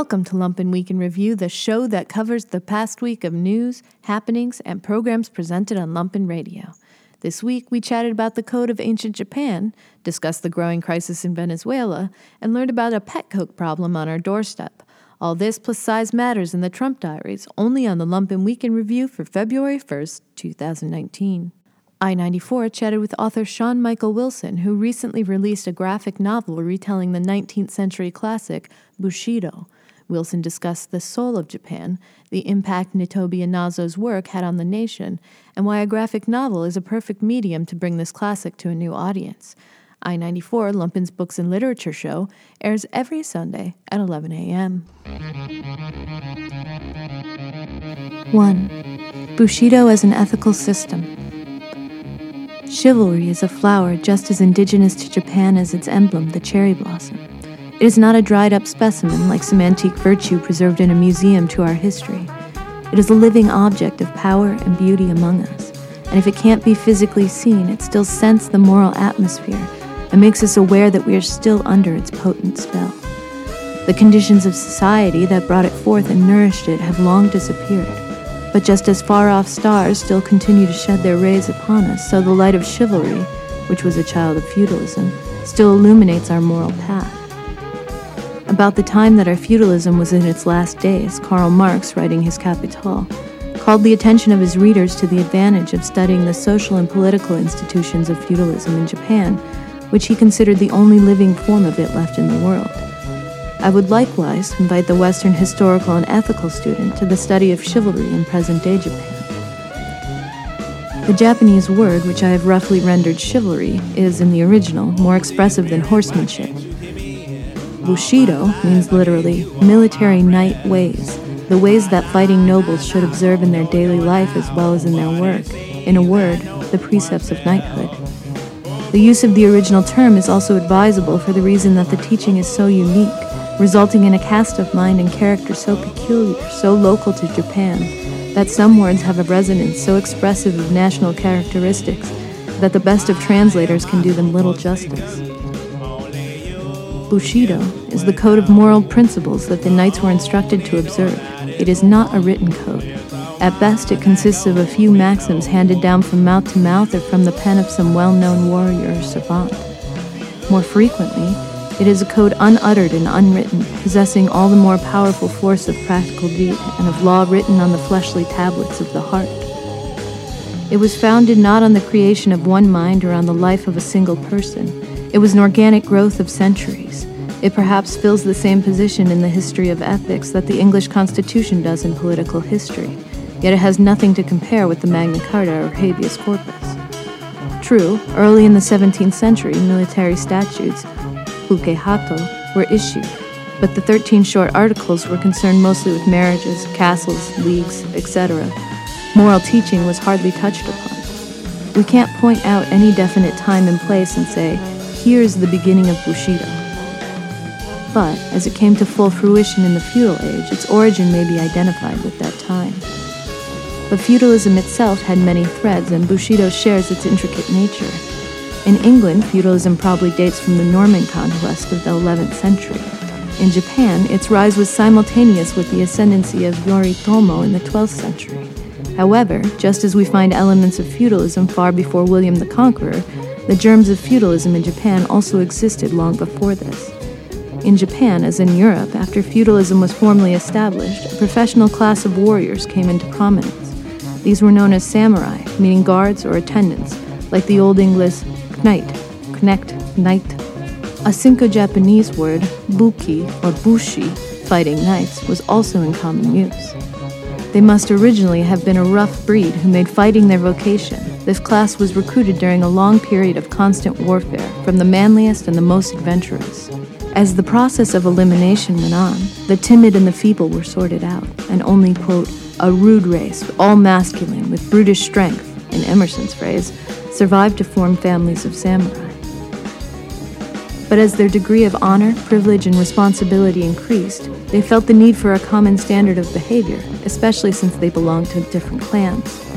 Welcome to Lumpen Week in Review, the show that covers the past week of news, happenings, and programs presented on Lumpen Radio. This week, we chatted about the code of ancient Japan, discussed the growing crisis in Venezuela, and learned about a pet coke problem on our doorstep. All this plus size matters in the Trump diaries, only on the Lumpen Week in Review for February 1st, 2019. I 94 chatted with author Sean Michael Wilson, who recently released a graphic novel retelling the 19th century classic Bushido. Wilson discussed the soul of Japan, the impact Nitobe Inazo's work had on the nation, and why a graphic novel is a perfect medium to bring this classic to a new audience. I 94, Lumpen's Books and Literature Show, airs every Sunday at 11 a.m. 1. Bushido as an ethical system. Chivalry is a flower just as indigenous to Japan as its emblem, the cherry blossom. It is not a dried up specimen like some antique virtue preserved in a museum to our history. It is a living object of power and beauty among us, and if it can't be physically seen, it still scents the moral atmosphere and makes us aware that we are still under its potent spell. The conditions of society that brought it forth and nourished it have long disappeared, but just as far off stars still continue to shed their rays upon us, so the light of chivalry, which was a child of feudalism, still illuminates our moral path. About the time that our feudalism was in its last days, Karl Marx, writing his Capital, called the attention of his readers to the advantage of studying the social and political institutions of feudalism in Japan which he considered the only living form of it left in the world. I would likewise invite the Western historical and ethical student to the study of chivalry in present day Japan. The Japanese word, which I have roughly rendered chivalry, is, in the original, more expressive than horsemanship. Bushido means literally military knight ways, the ways that fighting nobles should observe in their daily life as well as in their work. In a word, the precepts of knighthood. The use of the original term is also advisable for the reason that the teaching is so unique, resulting in a cast of mind and character so peculiar, so local to Japan, that some words have a resonance so expressive of national characteristics that the best of translators can do them little justice. Bushido is the code of moral principles that the knights were instructed to observe. It is not a written code. At best, it consists of a few maxims handed down from mouth to mouth or from the pen of some well known warrior or savant. More frequently, it is a code unuttered and unwritten, possessing all the more powerful force of practical deed and of law written on the fleshly tablets of the heart. It was founded not on the creation of one mind or on the life of a single person. It was an organic growth of centuries. It perhaps fills the same position in the history of ethics that the English Constitution does in political history yet it has nothing to compare with the Magna Carta or habeas corpus. True, early in the 17th century, military statutes, Buke Hatto, were issued, but the 13 short articles were concerned mostly with marriages, castles, leagues, etc. Moral teaching was hardly touched upon. We can't point out any definite time and place and say, here is the beginning of Bushido. But, as it came to full fruition in the feudal age, its origin may be identified with that time. But feudalism itself had many threads, and Bushido shares its intricate nature. In England, feudalism probably dates from the Norman conquest of the 11th century. In Japan, its rise was simultaneous with the ascendancy of Yoritomo in the 12th century. However, just as we find elements of feudalism far before William the Conqueror, the germs of feudalism in Japan also existed long before this. In Japan, as in Europe, after feudalism was formally established, a professional class of warriors came into prominence. These were known as samurai, meaning guards or attendants, like the Old English knight, connect, knight. A Sinico-Japanese word, buke or bushi, fighting knights, was also in common use. They must originally have been a rough breed who made fighting their vocation. This class was recruited during a long period of constant warfare from the manliest and the most adventurous. As the process of elimination went on, the timid and the feeble were sorted out, and only, quote, a rude race, all masculine, with brutish strength, in Emerson's phrase, survived to form families of samurai. But as their degree of honor, privilege, and responsibility increased, they felt the need for a common standard of behavior, especially since they belonged to different clans.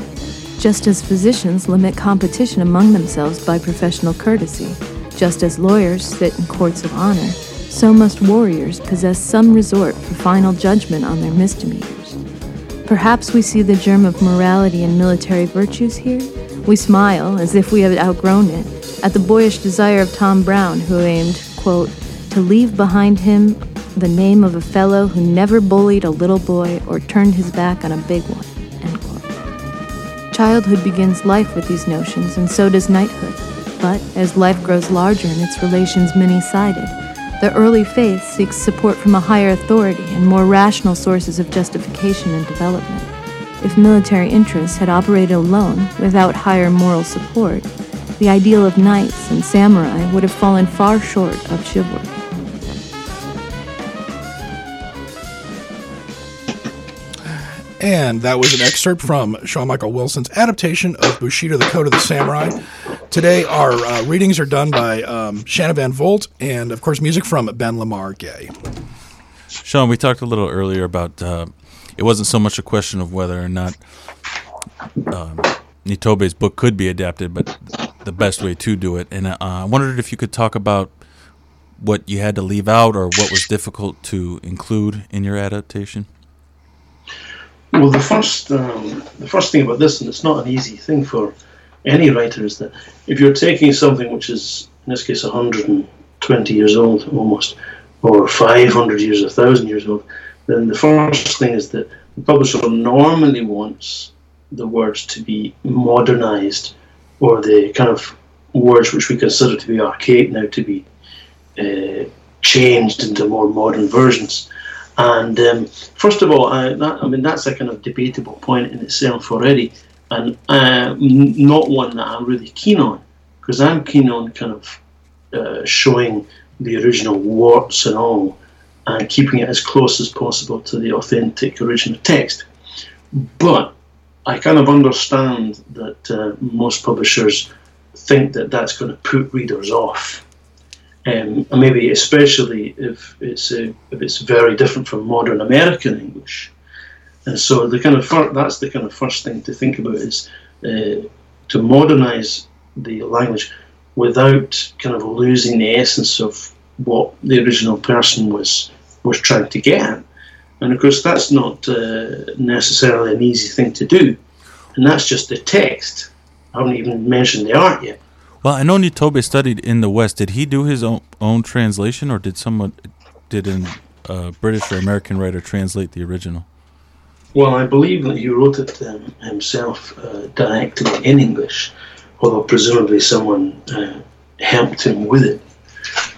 Just as physicians limit competition among themselves by professional courtesy, just as lawyers sit in courts of honor, so must warriors possess some resort for final judgment on their misdemeanors. Perhaps we see the germ of morality and military virtues here. We smile, as if we had outgrown it, at the boyish desire of Tom Brown, who aimed, quote, to leave behind him the name of a fellow who never bullied a little boy or turned his back on a big one. Childhood begins life with these notions, and so does knighthood. But as life grows larger and its relations many sided, the early faith seeks support from a higher authority and more rational sources of justification and development. If military interests had operated alone, without higher moral support, the ideal of knights and samurai would have fallen far short of chivalry. And that was an excerpt from Sean Michael Wilson's adaptation of Bushido, the Code of the Samurai. Today, our uh, readings are done by um, Shanna Van Volt, and of course, music from Ben LaMar Gay. Sean, we talked a little earlier about uh, it wasn't so much a question of whether or not um, Nitobe's book could be adapted, but the best way to do it. And uh, I wondered if you could talk about what you had to leave out or what was difficult to include in your adaptation. Well, the first um, the first thing about this, and it's not an easy thing for any writer, is that if you're taking something which is in this case 120 years old almost, or 500 years, 1,000 years old, then the first thing is that the publisher normally wants the words to be modernized, or the kind of words which we consider to be archaic now to be uh, changed into more modern versions. And um, first of all, I, that, I mean that's a kind of debatable point in itself already, and uh, not one that I'm really keen on, because I'm keen on kind of uh, showing the original warts and all, and keeping it as close as possible to the authentic original text. But I kind of understand that uh, most publishers think that that's going to put readers off um, and maybe especially if it's uh, if it's very different from modern American English. And so the kind of fir- that's the kind of first thing to think about is uh, to modernize the language without kind of losing the essence of what the original person was was trying to get at. And of course, that's not uh, necessarily an easy thing to do. And that's just the text. I haven't even mentioned the art yet. Well, I know Nitobe studied in the West. Did he do his own, own translation, or did someone, did a uh, British or American writer translate the original? Well, I believe that he wrote it um, himself uh, directly in English, although presumably someone uh, helped him with it,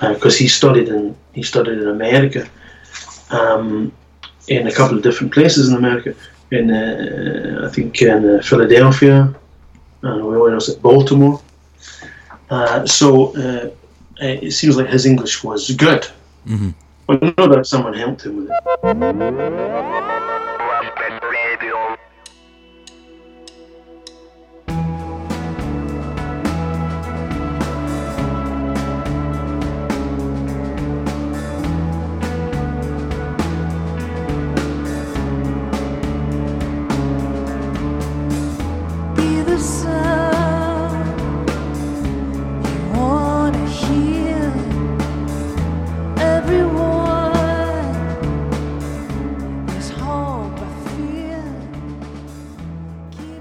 because uh, he studied in he studied in America, um, in a couple of different places in America, in uh, I think in uh, Philadelphia, and where else? At Baltimore uh, so uh, it seems like his English was good. Mm-hmm. But I know that someone helped him with it.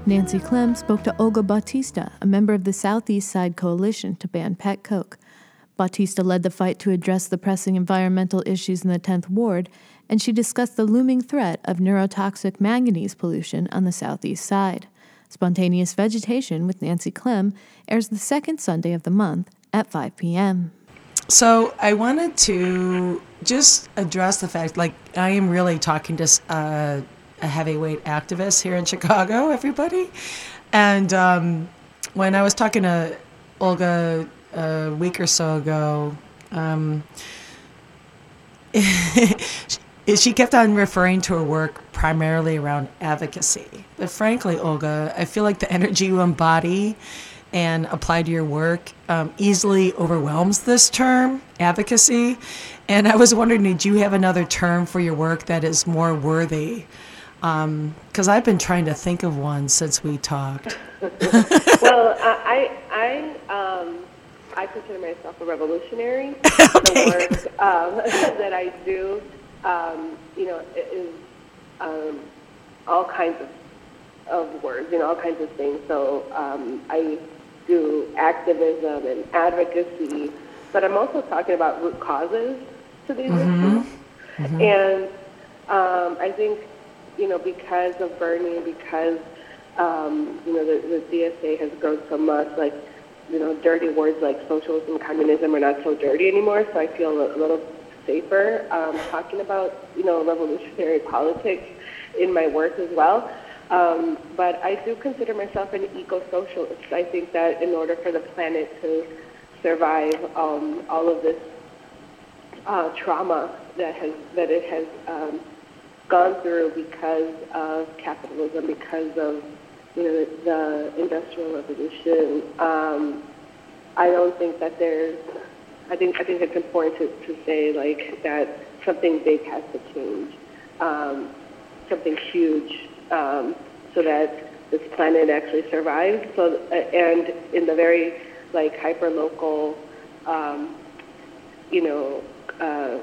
Nancy Clem spoke to Olga Bautista, a member of the Southeast Side Coalition to ban pet coke. Bautista led the fight to address the pressing environmental issues in the 10th Ward, and she discussed the looming threat of neurotoxic manganese pollution on the Southeast Side. Spontaneous Vegetation with Nancy Clem airs the second Sunday of the month at 5 p.m. So I wanted to just address the fact, like I am really talking to uh, a heavyweight activist here in Chicago, everybody. And um, when I was talking to Olga a week or so ago, um, she kept on referring to her work primarily around advocacy. But frankly, Olga, I feel like the energy you embody and apply to your work um, easily overwhelms this term, advocacy. And I was wondering, did you have another term for your work that is more worthy because um, I've been trying to think of one since we talked. well, I, I, um, I consider myself a revolutionary. Okay. The work um, that I do, um, you know, is um, all kinds of of words, you know, all kinds of things. So um, I do activism and advocacy, but I'm also talking about root causes to these issues. And um, I think, you know, because of Bernie, because um, you know the, the DSA has grown so much, like you know, dirty words like socialism, communism are not so dirty anymore. So I feel a little safer um, talking about you know revolutionary politics in my work as well. Um, but I do consider myself an eco-socialist. I think that in order for the planet to survive um, all of this uh, trauma that has that it has um, gone through because of capitalism, because of you know the industrial revolution. Um, I don't think that there's. I think I think it's important to, to say like that something big has to change, um, something huge, um, so that this planet actually survives. So uh, and in the very like hyper local, um, you know. Uh,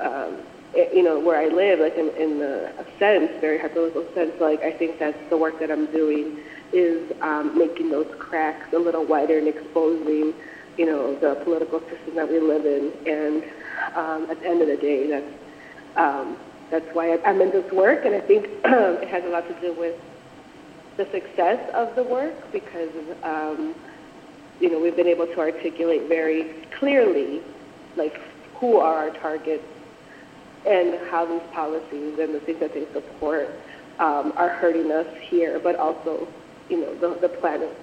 um, you know, where I live, like in, in the sense, very hyperlocal sense, like I think that's the work that I'm doing is um, making those cracks a little wider and exposing, you know, the political system that we live in. And um, at the end of the day, that's um, that's why I'm in this work, and I think it has a lot to do with the success of the work because um, you know we've been able to articulate very clearly, like who are our targets and how these policies and the things that they support um, are hurting us here, but also, you know, the, the planet.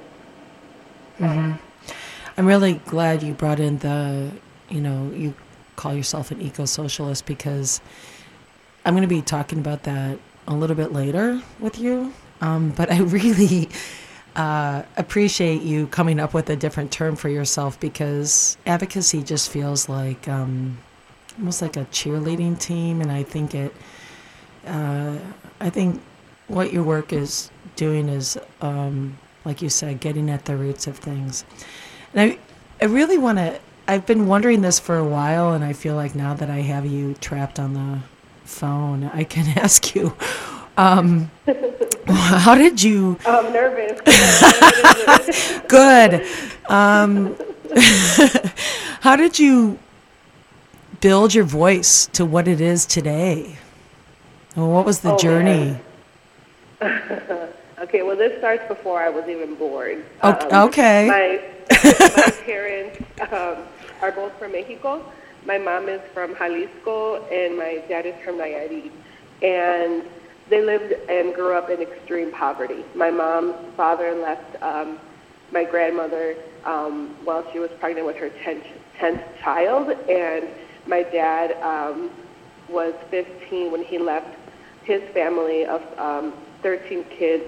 I'm really glad you brought in the, you know, you call yourself an eco socialist because I'm going to be talking about that a little bit later with you. Um, but I really uh, appreciate you coming up with a different term for yourself because advocacy just feels like um, almost like a cheerleading team. And I think it, uh, I think what your work is doing is, um, like you said, getting at the roots of things. And I, I really want to. I've been wondering this for a while, and I feel like now that I have you trapped on the phone, I can ask you. Um, how did you? I'm nervous. Good. Um, how did you build your voice to what it is today? Well, what was the Oh, journey? okay, well, this starts before I was even born. Ok- Um, okay. My, my parents um, are both from Mexico. My mom is from Jalisco, and my dad is from Nayarit. And they lived and grew up in extreme poverty. My mom's father left um, my grandmother um, while she was pregnant with her 10th, 10th child, and my dad um, was 15 when he left his family of um, 13 kids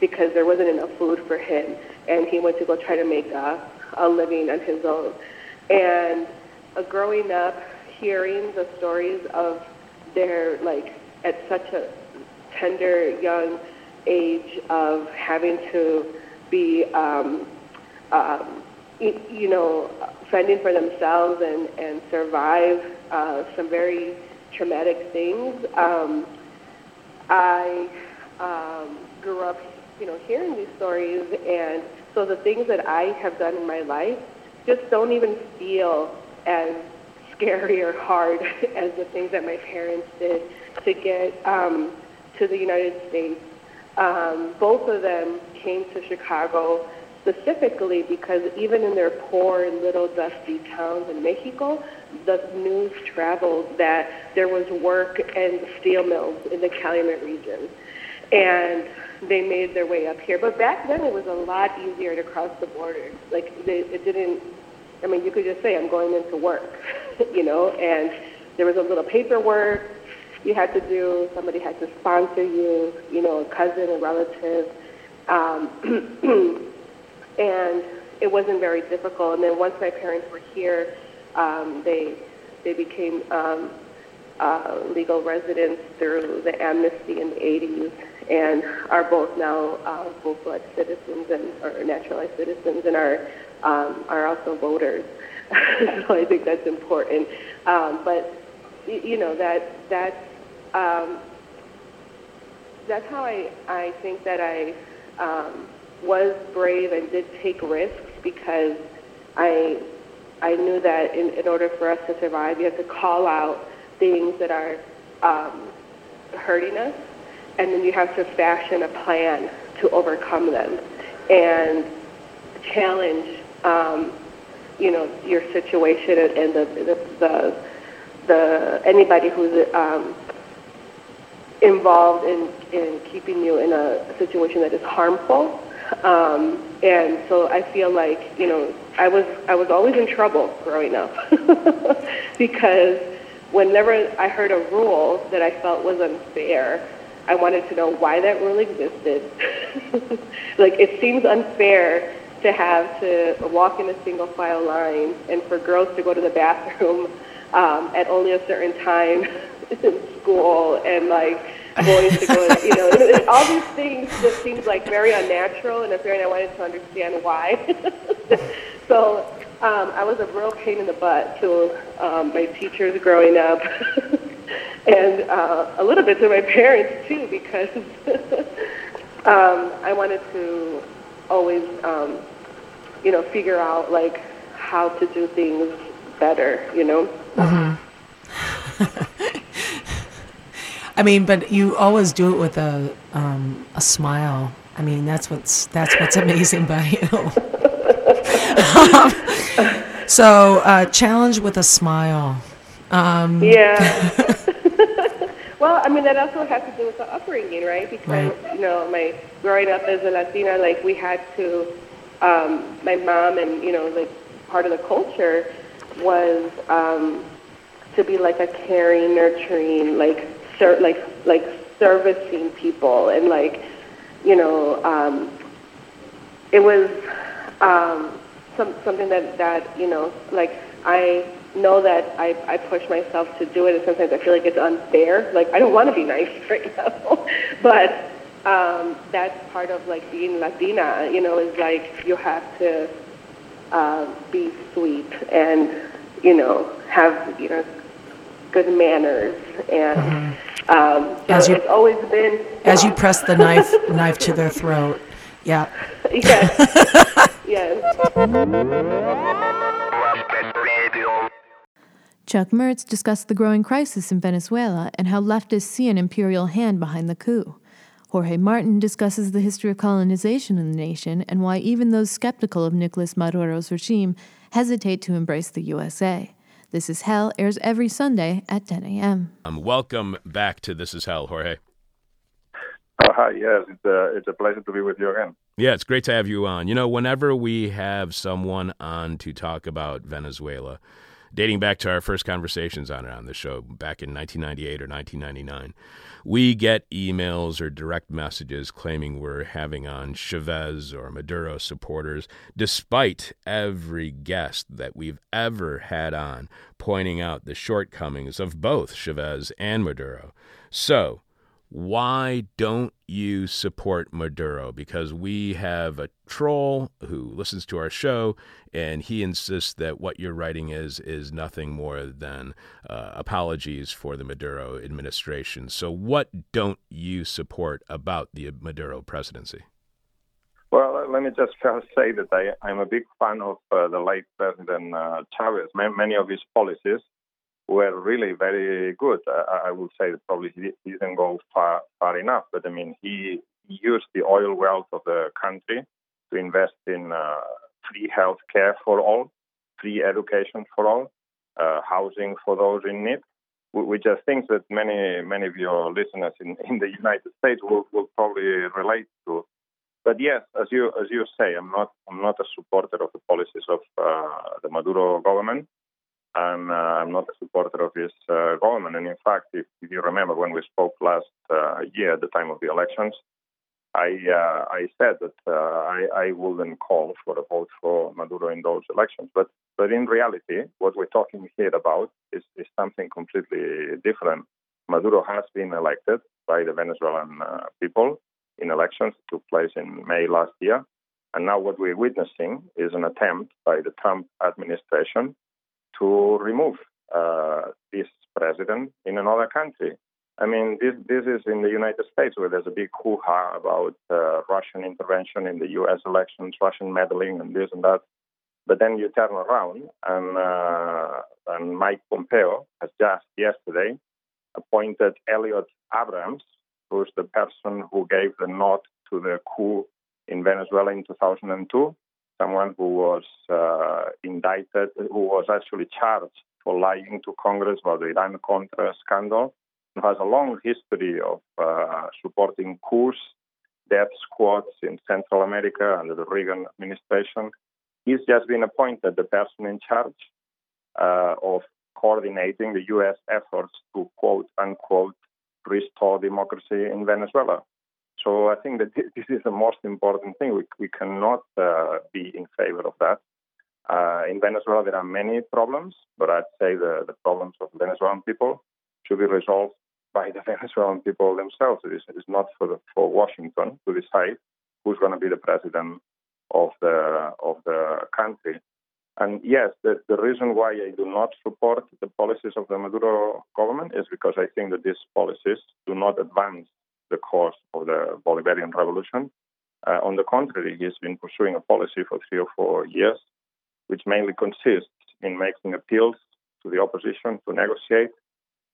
because there wasn't enough food for him, and he went to go try to make a, a living on his own. And uh, growing up, hearing the stories of their like at such a tender young age of having to be, um, um, you know, fending for themselves and, and survive uh, some very traumatic things. Um, I um, grew up, you know, hearing these stories, and so the things that I have done in my life just don't even feel as scary or hard as the things that my parents did to get um, to the United States. Um, both of them came to Chicago specifically because even in their poor little dusty towns in Mexico, the news traveled that there was work and steel mills in the Calumet region. And they made their way up here. But back then it was a lot easier to cross the border. Like they, it didn't, I mean, you could just say, I'm going into work, you know, and there was a little paperwork you had to do, somebody had to sponsor you, you know, a cousin, a relative. Um, and it wasn't very difficult. And then once my parents were here, um, they they became um, uh, legal residents through the amnesty in the 80s and are both now uh, full-blood citizens and or naturalized citizens and are um, are also voters. so I think that's important. Um, but you know that that um, that's how I I think that I um, was brave and did take risks because I I knew that in, in order for us to survive, you have to call out things that are um, hurting us, and then you have to fashion a plan to overcome them and challenge, um, you know, your situation and, and the, the, the, the anybody who's um, involved in, in keeping you in a situation that is harmful. Um, and so I feel like, you know, I was I was always in trouble growing up because whenever I heard a rule that I felt was unfair, I wanted to know why that rule existed. like it seems unfair to have to walk in a single file line and for girls to go to the bathroom um, at only a certain time in school and like boys to go, you know, all these things just seems like very unnatural and and I wanted to understand why. so um, I was a real pain in the butt to um, my teachers growing up, and uh, a little bit to my parents too, because um, I wanted to always, um, you know, figure out like how to do things better, you know. Mm-hmm. I mean, but you always do it with a um, a smile. I mean, that's what's that's what's amazing by you. um, so, uh, challenge with a smile. Um, yeah. well, I mean, that also has to do with the upbringing, right? Because right. you know, my growing up as a Latina, like we had to, um, my mom and you know, like part of the culture was um, to be like a caring, nurturing, like ser- like like servicing people and like you know um, it was um, some, something that that you know like I know that I, I push myself to do it and sometimes I feel like it's unfair like I don't want to be nice right now but um, that's part of like being Latina you know is like you have to uh, be sweet and you know have you know good manners and mm-hmm. um, as you, it's always been as you press the knife knife to their throat. Yeah. yes. yes. Chuck Mertz discussed the growing crisis in Venezuela and how leftists see an imperial hand behind the coup. Jorge Martin discusses the history of colonization in the nation and why even those skeptical of Nicolas Maduro's regime hesitate to embrace the USA. This is Hell airs every Sunday at 10 a.m. Um, welcome back to This is Hell, Jorge. Oh, hi. Yes, it's a, it's a pleasure to be with you again. Yeah, it's great to have you on. You know, whenever we have someone on to talk about Venezuela, dating back to our first conversations on it on the show back in 1998 or 1999, we get emails or direct messages claiming we're having on Chavez or Maduro supporters, despite every guest that we've ever had on pointing out the shortcomings of both Chavez and Maduro. So, why don't you support Maduro? Because we have a troll who listens to our show, and he insists that what you're writing is is nothing more than uh, apologies for the Maduro administration. So, what don't you support about the Maduro presidency? Well, let me just first say that I, am a big fan of uh, the late President uh, Chavez. Many of his policies were really very good. I, I would say that probably he, didn't go far far enough, but I mean he, used the oil wealth of the country to invest in uh, free health care for all, free education for all, uh, housing for those in need, which are things that many many of your listeners in, in the United States will, will probably relate to. But yes, as you as you say, I'm not I'm not a supporter of the policies of uh, the Maduro government and uh, I'm not a supporter of his uh, government. And in fact, if, if, you remember when we spoke last uh, year at the time of the elections, I uh, I said that uh, I, I wouldn't call for a vote for Maduro in those elections. But but in reality, what we're talking here about is, is something completely different. Maduro has been elected by the Venezuelan uh, people in elections that took place in May last year. And now what we're witnessing is an attempt by the Trump administration to remove uh, this president in another country. I mean, this this is in the United States where there's a big hoo-ha about uh, Russian intervention in the U.S. elections, Russian meddling, and this and that. But then you turn around, and uh, and Mike Pompeo has just yesterday appointed Elliott Abrams, who's the person who gave the nod to the coup in Venezuela in 2002. Someone who was uh, indicted, who was actually charged for lying to Congress about the Iran Contra scandal who has a long history of uh, supporting coups, death squads in Central America under the Reagan administration. He's just been appointed the person in charge uh, of coordinating the U.S. efforts to quote unquote restore democracy in Venezuela. So I think that this is the most important thing. We, we cannot uh, be in favor of that. Uh, in Venezuela, there are many problems, but I'd say the, the problems of Venezuelan people should be resolved by the Venezuelan people themselves. It is, it is not for, the, for Washington to decide who's going to be the president of the of the country. And yes, the, the reason why I do not support the policies of the Maduro government is because I think that these policies do not advance the cause of the Bolivarian revolution. Uh, on the contrary, he's been pursuing a policy for three or four years, which mainly consists in making appeals to the opposition to negotiate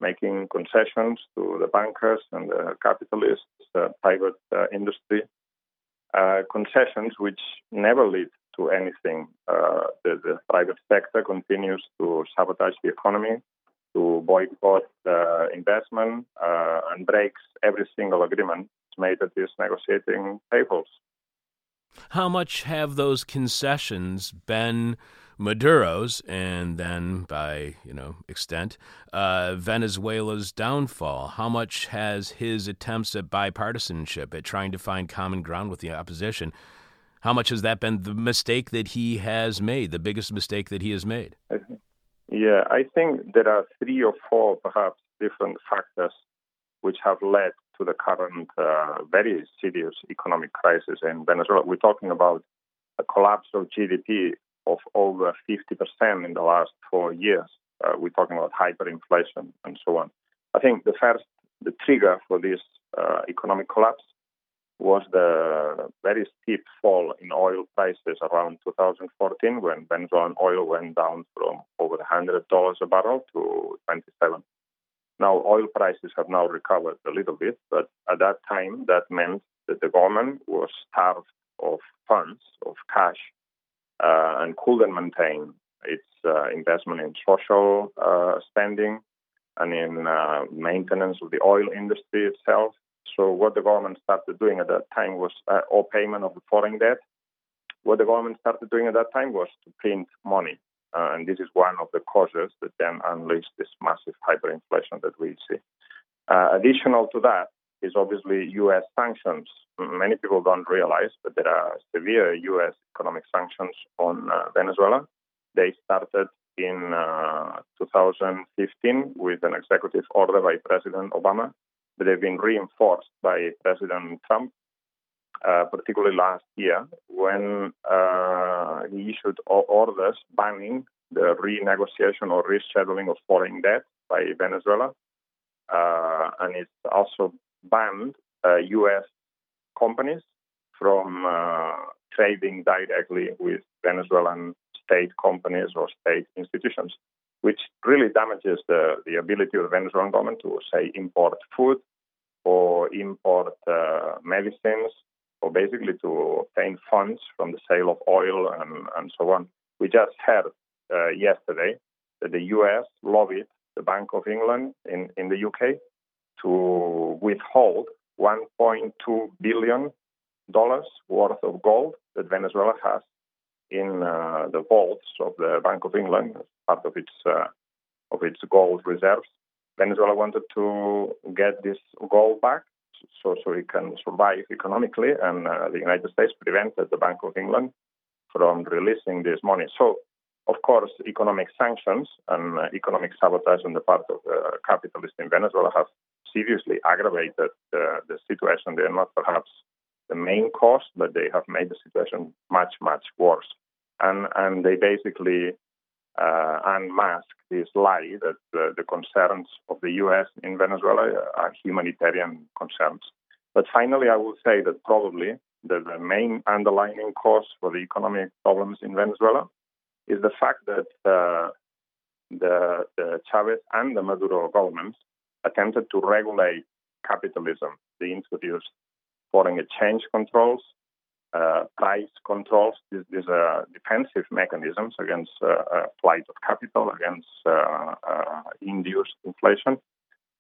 making concessions to the bankers and the capitalists, uh, private uh, industry, uh, concessions which never lead to anything. Uh, the, the, private sector continues to sabotage the economy, to boycott uh, investment, uh, and breaks every single agreement made at these negotiating tables. How much have those concessions been Maduro's and then, by you know extent, uh, Venezuela's downfall? How much has his attempts at bipartisanship, at trying to find common ground with the opposition, how much has that been the mistake that he has made, the biggest mistake that he has made? Yeah, I think there are three or four perhaps different factors which have led to the current uh, very serious economic crisis in Venezuela. We're talking about a collapse of GDP of over 50% in the last four years. Uh, we're talking about hyperinflation and so on. I think the first, the trigger for this uh, economic collapse was the very steep fall in oil prices around 2014 when Venezuelan oil went down from over $100 a barrel to 27. Now, oil prices have now recovered a little bit, but at that time, that meant that the government was starved of funds, of cash, uh, and couldn't maintain its uh, investment in social uh, spending and in uh, maintenance of the oil industry itself. So, what the government started doing at that time was, uh, or payment of the foreign debt. What the government started doing at that time was to print money uh, and this is one of the causes that then unleashed this massive hyperinflation that we see. Uh, additional to that is obviously U.S. sanctions. Many people don't realize that there are severe U.S. economic sanctions on uh, Venezuela. They started in uh, 2015 with an executive order by President Obama, they've been reinforced by President Trump uh, particularly last year, when uh, he issued orders banning the renegotiation or rescheduling of foreign debt by Venezuela. Uh, and it also banned U.S. Uh, companies from uh, trading directly with Venezuelan state companies or state institutions, which really damages the, the ability of the Venezuelan government to, say, import food or import uh, medicines or basically to obtain funds from the sale of oil and, and so on. We just heard uh, yesterday that the US lobbied the Bank of England in, in the UK to withhold $1.2 billion worth of gold that Venezuela has in uh, the vaults of the Bank of England as part of its uh, of its gold reserves. Venezuela wanted to get this gold back, so so it can survive economically. And uh, the United States prevented the Bank of England from releasing this money. So, of course, economic sanctions and uh, economic sabotage on the part of the capitalists in Venezuela have seriously aggravated the situation. They are not perhaps the main cause, but they have made the situation much, much worse. And, and they basically uh, unmask this lie that uh, the concerns of the U.S. in Venezuela are humanitarian concerns. But finally, I will say that probably the, the main underlying cause for the economic problems in Venezuela is the fact that uh, the, the Chavez and the Maduro governments attempted to regulate capitalism. They introduced foreign exchange controls, uh, price controls. These, these are defensive mechanisms against uh, uh, flight of capital, against uh, uh, induced inflation.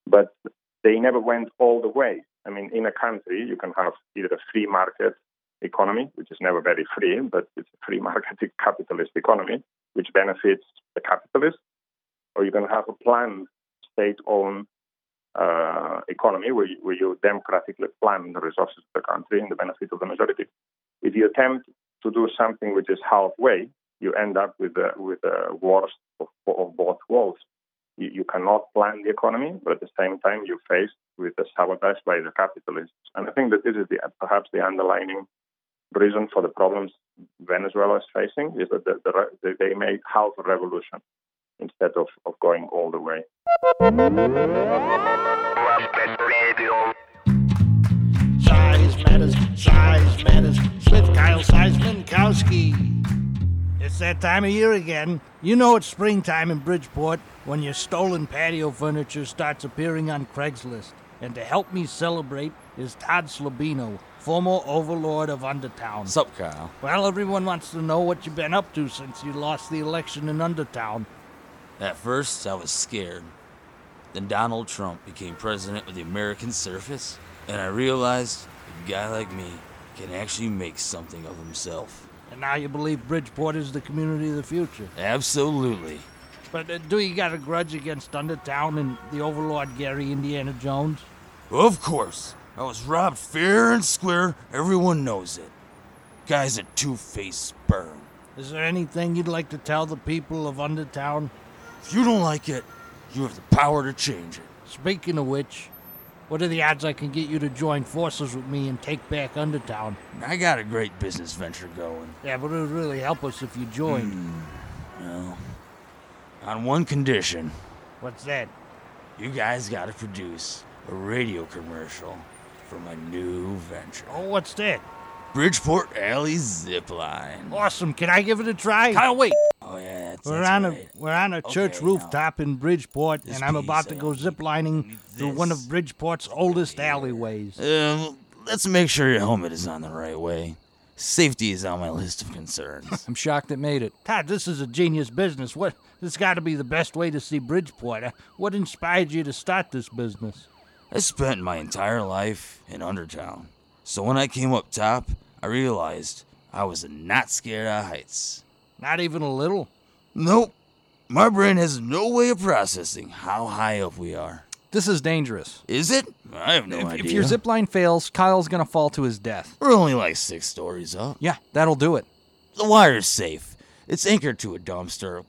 But they never went all the way. I mean, in a country, you can have either a free market economy, which is never very free, but it's a free market capitalist economy, which benefits the capitalists, or you can have a planned state-owned uh, economy where you, where you democratically plan the resources of the country in the benefit of the majority. If you attempt to do something which is halfway, you end up with the, with the worst of, of both worlds. You, you cannot plan the economy, but at the same time, you're faced with the sabotage by the capitalists. And I think that this is the, perhaps the underlying reason for the problems Venezuela is facing is that the, the, they made half a revolution instead of, of going all the way. Size matters, size matters. With Kyle Seismankowski. It's that time of year again. You know it's springtime in Bridgeport when your stolen patio furniture starts appearing on Craigslist. And to help me celebrate is Todd Slabino, former overlord of Undertown. Sup, Kyle? Well, everyone wants to know what you've been up to since you lost the election in Undertown. At first, I was scared. Then Donald Trump became president of the American Surface, and I realized a guy like me can actually make something of himself. And now you believe Bridgeport is the community of the future? Absolutely. But uh, do you got a grudge against Undertown and the overlord Gary Indiana Jones? Of course. I was robbed fair and square. Everyone knows it. Guy's a two-faced sperm. Is there anything you'd like to tell the people of Undertown? If you don't like it, you have the power to change it. Speaking of which, what are the odds I can get you to join forces with me and take back Undertown? I got a great business venture going. Yeah, but it would really help us if you joined. Hmm, well, on one condition. What's that? You guys gotta produce a radio commercial for my new venture. Oh, what's that? Bridgeport Alley Zipline. Awesome. Can I give it a try? Kyle, wait. Oh yeah, that's, we're that's on right. a we're on a church Okay, rooftop in Bridgeport, This and I'm about to go ziplining through one of Bridgeport's oldest alleyways. Um, let's make sure your helmet is on the right way. Safety is on my list of concerns. I'm shocked it made it. Todd, this is a genius business. What? This got to be the best way to see Bridgeport. Uh, What inspired you to start this business? I spent my entire life in Undertown. So when I came up top, I realized I was not scared of heights. Not even a little. Nope. My brain has no way of processing how high up we are. This is dangerous. Is it? I have no if, idea. if your zip line fails, Kyle's gonna fall to his death. We're only like six stories up. Yeah, that'll do it. The wire's safe. It's anchored to a dumpster a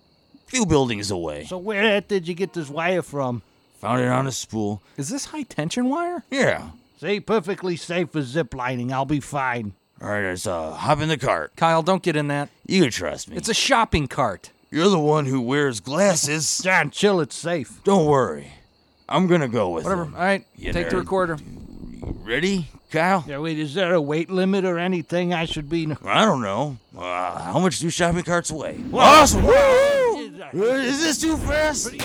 few buildings away. So where did you get this wire from? Found it on a spool. Is this high tension wire? Yeah. See, perfectly safe for ziplining. I'll be fine. All right, let's uh, hop in the cart. Kyle, don't get in that. You can trust me. It's a shopping cart. You're the one who wears glasses. John, chill. It's safe. Don't worry. I'm gonna go with Whatever. him. All right, You take the nerd. recorder. Ready, Kyle? Yeah, wait, is there a weight limit or anything I should be? I don't know. Uh, how much do shopping carts weigh? Awesome! Woo! Is this too fast?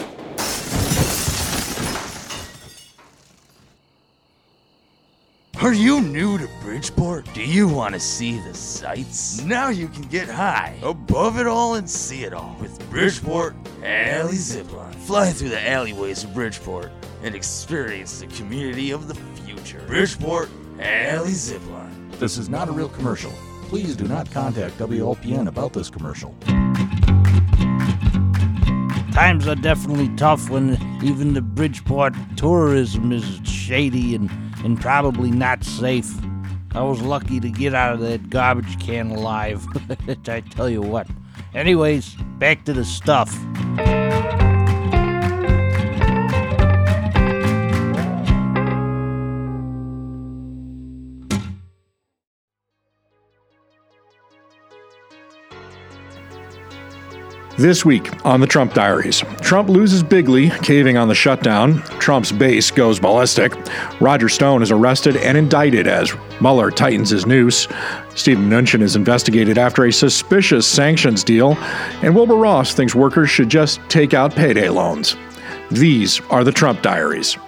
Are you new to Bridgeport? Do you want to see the sights? Now you can get high, above it all, and see it all with Bridgeport Alley Zipline. Fly through the alleyways of Bridgeport and experience the community of the future. Bridgeport Alley Zipline. This is not a real commercial. Please do not contact WLPN about this commercial. Times are definitely tough when even the Bridgeport tourism is shady and, and probably not safe. I was lucky to get out of that garbage can alive. I tell you what. Anyways, back to the stuff. This week on the Trump Diaries, Trump loses bigly, caving on the shutdown. Trump's base goes ballistic. Roger Stone is arrested and indicted as Mueller tightens his noose. Steven Mnuchin is investigated after a suspicious sanctions deal. And Wilbur Ross thinks workers should just take out payday loans. These are the Trump Diaries.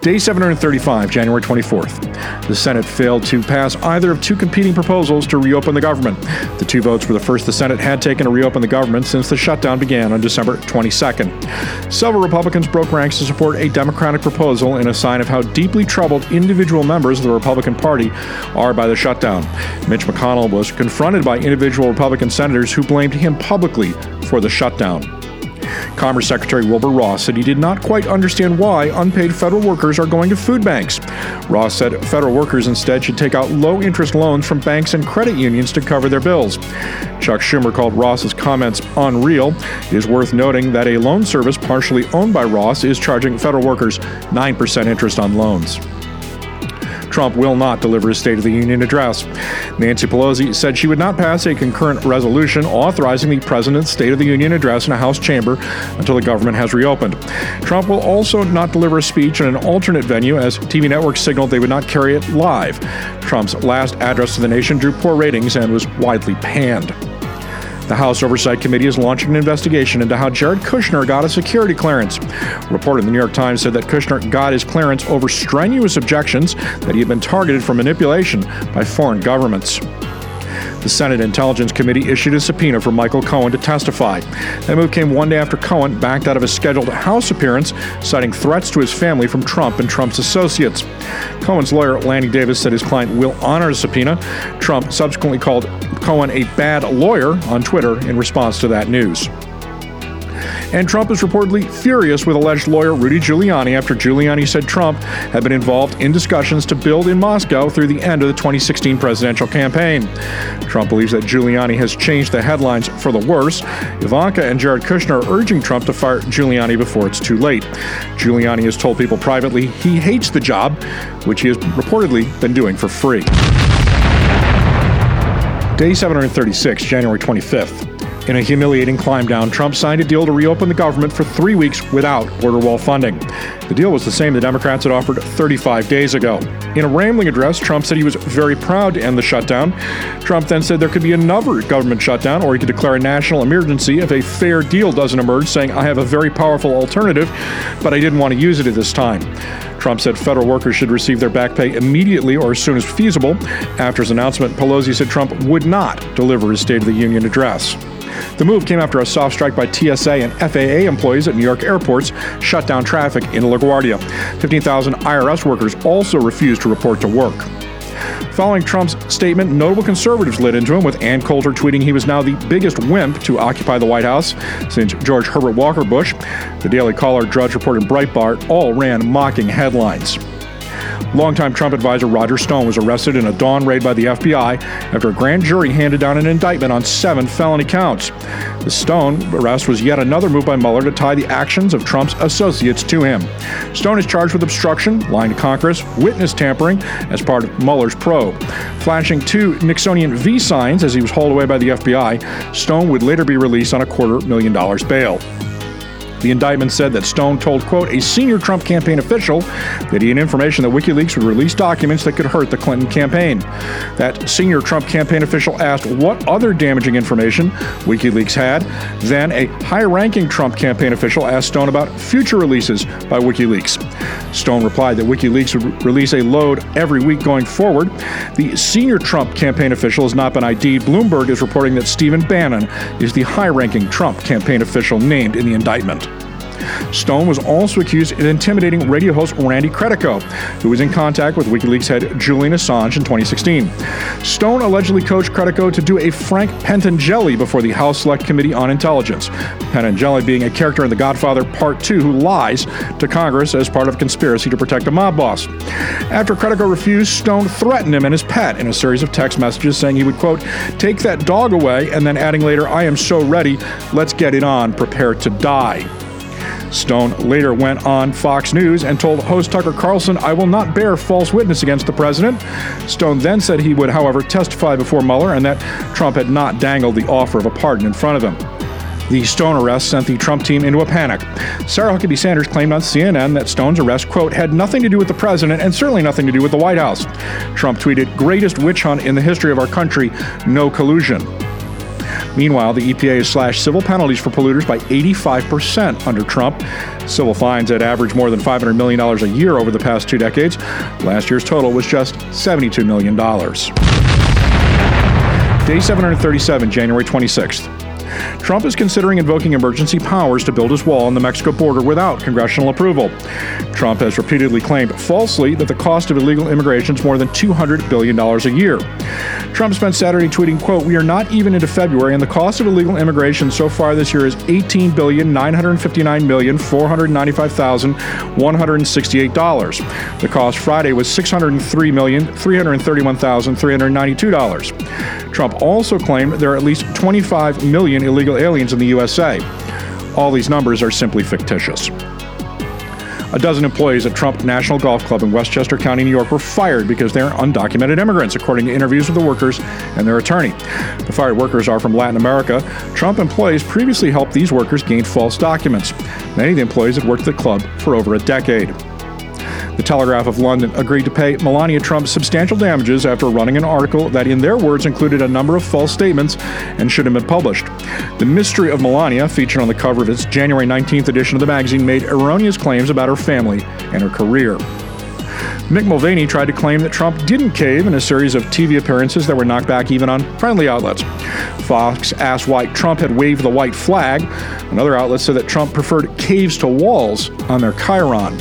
Day 735, January 24th. The Senate failed to pass either of two competing proposals to reopen the government. The two votes were the first the Senate had taken to reopen the government since the shutdown began on December 22nd. Several Republicans broke ranks to support a Democratic proposal in a sign of how deeply troubled individual members of the Republican Party are by the shutdown. Mitch McConnell was confronted by individual Republican senators who blamed him publicly for the shutdown. Commerce Secretary Wilbur Ross said he did not quite understand why unpaid federal workers are going to food banks. Ross said federal workers instead should take out low interest loans from banks and credit unions to cover their bills. Chuck Schumer called Ross's comments unreal. It is worth noting that a loan service partially owned by Ross is charging federal workers 9% interest on loans. Trump will not deliver his State of the Union address. Nancy Pelosi said she would not pass a concurrent resolution authorizing the president's State of the Union address in a House chamber until the government has reopened. Trump will also not deliver a speech in an alternate venue as TV networks signaled they would not carry it live. Trump's last address to the nation drew poor ratings and was widely panned. The House Oversight Committee is launching an investigation into how Jared Kushner got a security clearance. A report in the New York Times said that Kushner got his clearance over strenuous objections that he had been targeted for manipulation by foreign governments. The Senate Intelligence Committee issued a subpoena for Michael Cohen to testify. That move came one day after Cohen backed out of a scheduled House appearance, citing threats to his family from Trump and Trump's associates. Cohen's lawyer, Lanny Davis, said his client will honor the subpoena. Trump subsequently called Cohen a bad lawyer on Twitter in response to that news. And Trump is reportedly furious with alleged lawyer Rudy Giuliani after Giuliani said Trump had been involved in discussions to build in Moscow through the end of the 2016 presidential campaign. Trump believes that Giuliani has changed the headlines for the worse. Ivanka and Jared Kushner are urging Trump to fire Giuliani before it's too late. Giuliani has told people privately he hates the job, which he has reportedly been doing for free. Day 736, January 25th. In a humiliating climb down, Trump signed a deal to reopen the government for three weeks without border wall funding. The deal was the same the Democrats had offered 35 days ago. In a rambling address, Trump said he was very proud to end the shutdown. Trump then said there could be another government shutdown, or he could declare a national emergency if a fair deal doesn't emerge, saying, I have a very powerful alternative, but I didn't want to use it at this time. Trump said federal workers should receive their back pay immediately or as soon as feasible. After his announcement, Pelosi said Trump would not deliver his State of the Union address. The move came after a soft strike by TSA and FAA employees at New York airports shut down traffic in LaGuardia. 15,000 IRS workers also refused to report to work. Following Trump's statement, notable conservatives lit into him, with Ann Coulter tweeting he was now the biggest wimp to occupy the White House since George Herbert Walker Bush. The Daily Caller, Drudge Report, and Breitbart all ran mocking headlines. Longtime Trump advisor Roger Stone was arrested in a dawn raid by the FBI after a grand jury handed down an indictment on seven felony counts. The Stone arrest was yet another move by Mueller to tie the actions of Trump's associates to him. Stone is charged with obstruction, lying to Congress, witness tampering as part of Mueller's probe. Flashing two Nixonian V signs as he was hauled away by the FBI, Stone would later be released on a quarter million dollars bail. The indictment said that Stone told, quote, a senior Trump campaign official that he had information that WikiLeaks would release documents that could hurt the Clinton campaign. That senior Trump campaign official asked what other damaging information WikiLeaks had. Then a high ranking Trump campaign official asked Stone about future releases by WikiLeaks. Stone replied that WikiLeaks would release a load every week going forward. The senior Trump campaign official has not been ID'd. Bloomberg is reporting that Stephen Bannon is the high ranking Trump campaign official named in the indictment. Stone was also accused of intimidating radio host Randy Credico, who was in contact with WikiLeaks head Julian Assange in 2016. Stone allegedly coached Credico to do a Frank Pentangeli before the House Select Committee on Intelligence. Pentangeli being a character in The Godfather Part 2 who lies to Congress as part of a conspiracy to protect a mob boss. After Credico refused, Stone threatened him and his pet in a series of text messages saying he would, quote, take that dog away, and then adding later, I am so ready, let's get it on, prepare to die. Stone later went on Fox News and told host Tucker Carlson, I will not bear false witness against the president. Stone then said he would, however, testify before Mueller and that Trump had not dangled the offer of a pardon in front of him. The Stone arrest sent the Trump team into a panic. Sarah Huckabee Sanders claimed on CNN that Stone's arrest, quote, had nothing to do with the president and certainly nothing to do with the White House. Trump tweeted, greatest witch hunt in the history of our country, no collusion. Meanwhile, the EPA has slashed civil penalties for polluters by 85% under Trump. Civil fines had averaged more than $500 million a year over the past two decades. Last year's total was just $72 million. Day 737, January 26th. Trump is considering invoking emergency powers to build his wall on the Mexico border without congressional approval. Trump has repeatedly claimed falsely that the cost of illegal immigration is more than $200 billion a year. Trump spent Saturday tweeting, quote, We are not even into February, and the cost of illegal immigration so far this year is $18,959,495,168. The cost Friday was $603,331,392. Trump also claimed there are at least 25 million illegal aliens in the USA. All these numbers are simply fictitious. A dozen employees at Trump National Golf Club in Westchester County, New York, were fired because they're undocumented immigrants, according to interviews with the workers and their attorney. The fired workers are from Latin America. Trump employees previously helped these workers gain false documents. Many of the employees had worked at the club for over a decade. The Telegraph of London agreed to pay Melania Trump substantial damages after running an article that, in their words, included a number of false statements and should have been published. The Mystery of Melania, featured on the cover of its January 19th edition of the magazine, made erroneous claims about her family and her career. Mick Mulvaney tried to claim that Trump didn't cave in a series of TV appearances that were knocked back even on friendly outlets. Fox asked why Trump had waved the white flag. Another outlet said that Trump preferred caves to walls on their Chiron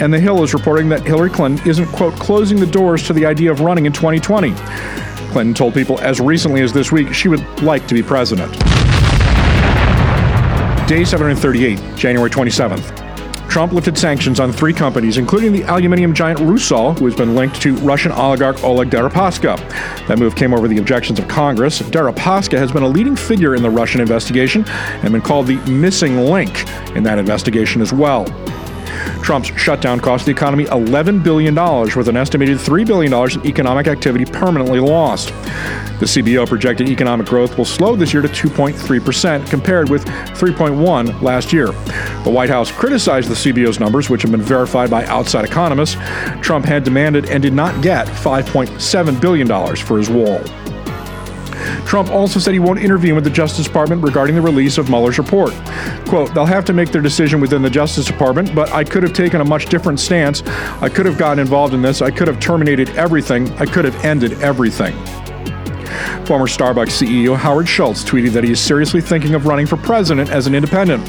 and The Hill is reporting that Hillary Clinton isn't, quote, closing the doors to the idea of running in 2020. Clinton told people as recently as this week she would like to be president. Day 738, January 27th. Trump lifted sanctions on three companies, including the aluminium giant Rusal, who has been linked to Russian oligarch Oleg Deripaska. That move came over the objections of Congress. Deripaska has been a leading figure in the Russian investigation and been called the missing link in that investigation as well. Trump's shutdown cost the economy $11 billion, with an estimated $3 billion in economic activity permanently lost. The CBO projected economic growth will slow this year to 2.3%, compared with 3.1 last year. The White House criticized the CBO's numbers, which have been verified by outside economists. Trump had demanded and did not get $5.7 billion for his wall. Trump also said he won't intervene with the Justice Department regarding the release of Mueller's report. Quote, they'll have to make their decision within the Justice Department, but I could have taken a much different stance. I could have gotten involved in this. I could have terminated everything. I could have ended everything. Former Starbucks CEO Howard Schultz tweeted that he is seriously thinking of running for president as an independent.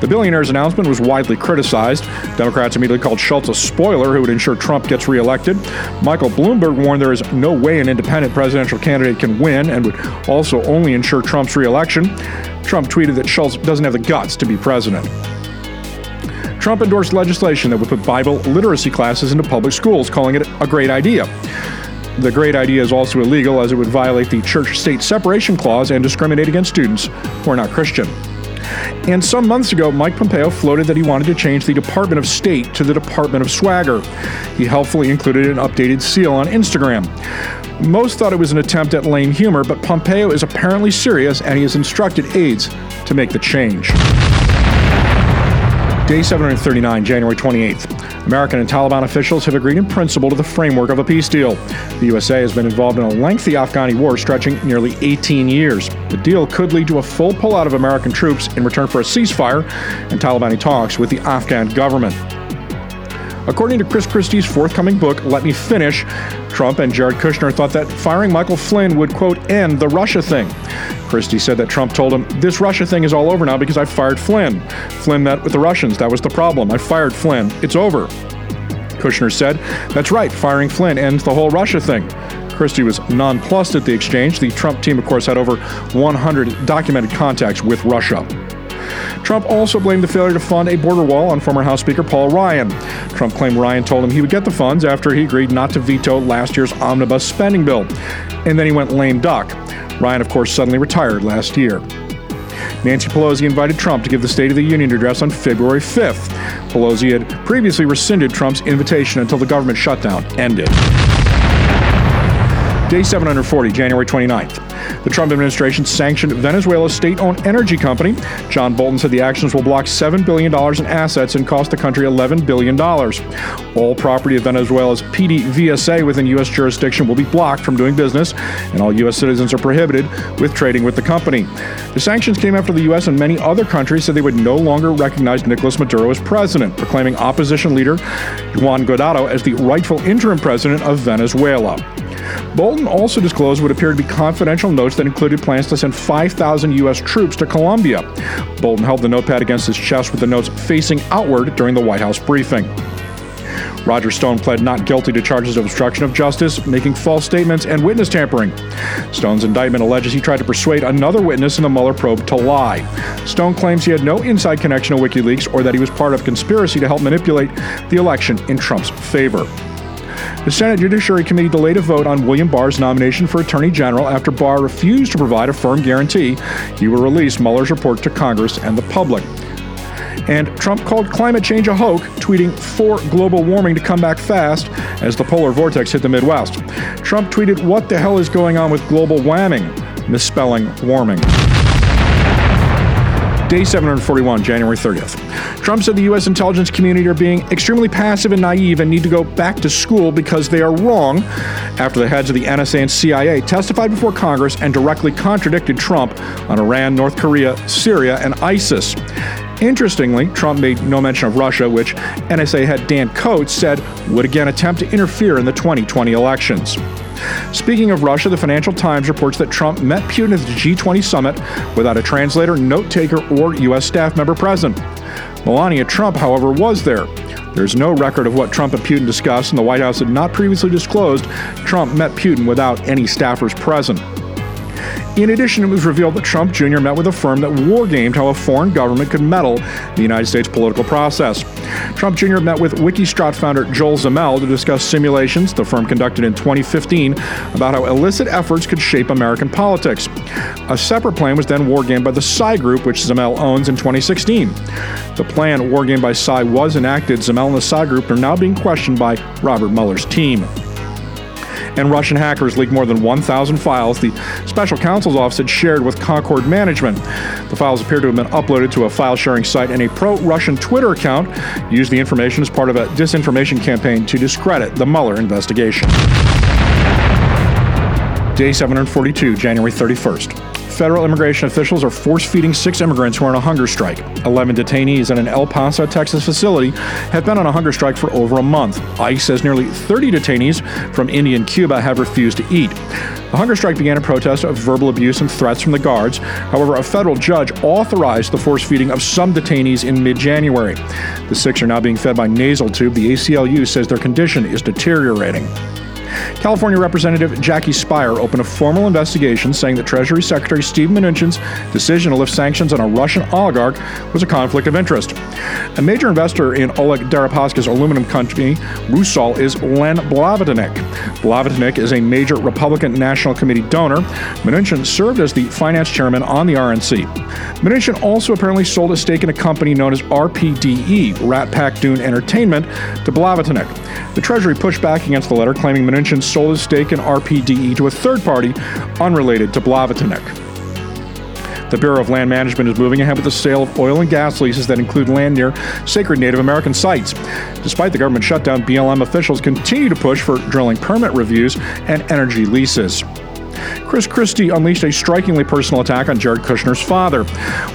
The billionaire's announcement was widely criticized. Democrats immediately called Schultz a spoiler who would ensure Trump gets reelected. Michael Bloomberg warned there is no way an independent presidential candidate can win and would also only ensure Trump's reelection. Trump tweeted that Schultz doesn't have the guts to be president. Trump endorsed legislation that would put Bible literacy classes into public schools, calling it a great idea. The great idea is also illegal as it would violate the church state separation clause and discriminate against students who are not Christian. And some months ago, Mike Pompeo floated that he wanted to change the Department of State to the Department of Swagger. He helpfully included an updated seal on Instagram. Most thought it was an attempt at lame humor, but Pompeo is apparently serious and he has instructed aides to make the change. Day 739, January 28th. American and Taliban officials have agreed in principle to the framework of a peace deal. The USA has been involved in a lengthy Afghani war stretching nearly 18 years. The deal could lead to a full pullout of American troops in return for a ceasefire and Taliban talks with the Afghan government. According to Chris Christie's forthcoming book, Let Me Finish, Trump and Jared Kushner thought that firing Michael Flynn would, quote, end the Russia thing. Christie said that Trump told him, This Russia thing is all over now because I fired Flynn. Flynn met with the Russians. That was the problem. I fired Flynn. It's over. Kushner said, That's right, firing Flynn ends the whole Russia thing. Christie was nonplussed at the exchange. The Trump team, of course, had over 100 documented contacts with Russia. Trump also blamed the failure to fund a border wall on former House Speaker Paul Ryan. Trump claimed Ryan told him he would get the funds after he agreed not to veto last year's omnibus spending bill. And then he went lame duck. Ryan, of course, suddenly retired last year. Nancy Pelosi invited Trump to give the State of the Union address on February 5th. Pelosi had previously rescinded Trump's invitation until the government shutdown ended. Day 740, January 29th. The Trump administration sanctioned Venezuela's state owned energy company. John Bolton said the actions will block $7 billion in assets and cost the country $11 billion. All property of Venezuela's PDVSA within U.S. jurisdiction will be blocked from doing business, and all U.S. citizens are prohibited with trading with the company. The sanctions came after the U.S. and many other countries said they would no longer recognize Nicolas Maduro as president, proclaiming opposition leader Juan Guaido as the rightful interim president of Venezuela. Bolton also disclosed what appeared to be confidential notes that included plans to send 5,000 U.S. troops to Colombia. Bolton held the notepad against his chest with the notes facing outward during the White House briefing. Roger Stone pled not guilty to charges of obstruction of justice, making false statements, and witness tampering. Stone's indictment alleges he tried to persuade another witness in the Mueller probe to lie. Stone claims he had no inside connection to WikiLeaks or that he was part of a conspiracy to help manipulate the election in Trump's favor. The Senate Judiciary Committee delayed a vote on William Barr's nomination for Attorney General after Barr refused to provide a firm guarantee he will release Mueller's report to Congress and the public. And Trump called climate change a hoax, tweeting for global warming to come back fast as the polar vortex hit the Midwest. Trump tweeted, What the hell is going on with global whamming? Misspelling warming. Day 741, January 30th. Trump said the U.S. intelligence community are being extremely passive and naive and need to go back to school because they are wrong after the heads of the NSA and CIA testified before Congress and directly contradicted Trump on Iran, North Korea, Syria, and ISIS. Interestingly, Trump made no mention of Russia, which NSA head Dan Coats said would again attempt to interfere in the 2020 elections. Speaking of Russia, the Financial Times reports that Trump met Putin at the G20 summit without a translator, note taker, or U.S. staff member present. Melania Trump, however, was there. There's no record of what Trump and Putin discussed, and the White House had not previously disclosed Trump met Putin without any staffers present. In addition, it was revealed that Trump Jr. met with a firm that wargamed how a foreign government could meddle the United States political process. Trump Jr. met with Wikistrat founder Joel Zamel to discuss simulations the firm conducted in 2015 about how illicit efforts could shape American politics. A separate plan was then wargamed by the Psy Group, which Zamel owns in 2016. The plan, wargamed by Psy, was enacted. Zamel and the Psy Group are now being questioned by Robert Mueller's team and Russian hackers leaked more than 1,000 files the special counsel's office had shared with Concord Management. The files appear to have been uploaded to a file sharing site, and a pro Russian Twitter account used the information as part of a disinformation campaign to discredit the Mueller investigation. Day 742, January 31st. Federal immigration officials are force feeding six immigrants who are on a hunger strike. 11 detainees at an El Paso, Texas facility have been on a hunger strike for over a month. ICE says nearly 30 detainees from India and Cuba have refused to eat. The hunger strike began a protest of verbal abuse and threats from the guards. However, a federal judge authorized the force feeding of some detainees in mid January. The six are now being fed by nasal tube. The ACLU says their condition is deteriorating. California Representative Jackie Speier opened a formal investigation saying that Treasury Secretary Steve Mnuchin's decision to lift sanctions on a Russian oligarch was a conflict of interest. A major investor in Oleg Deripaska's aluminum company, Rusal, is Len Blavatnik. Blavatnik is a major Republican National Committee donor. Mnuchin served as the finance chairman on the RNC. Mnuchin also apparently sold a stake in a company known as RPDE, Rat Pack Dune Entertainment, to Blavatnik. The Treasury pushed back against the letter, claiming Mnuchin sold his stake in RPDE to a third party unrelated to Blavatnik. The Bureau of Land Management is moving ahead with the sale of oil and gas leases that include land near sacred Native American sites. Despite the government shutdown, BLM officials continue to push for drilling permit reviews and energy leases. Chris Christie unleashed a strikingly personal attack on Jared Kushner's father.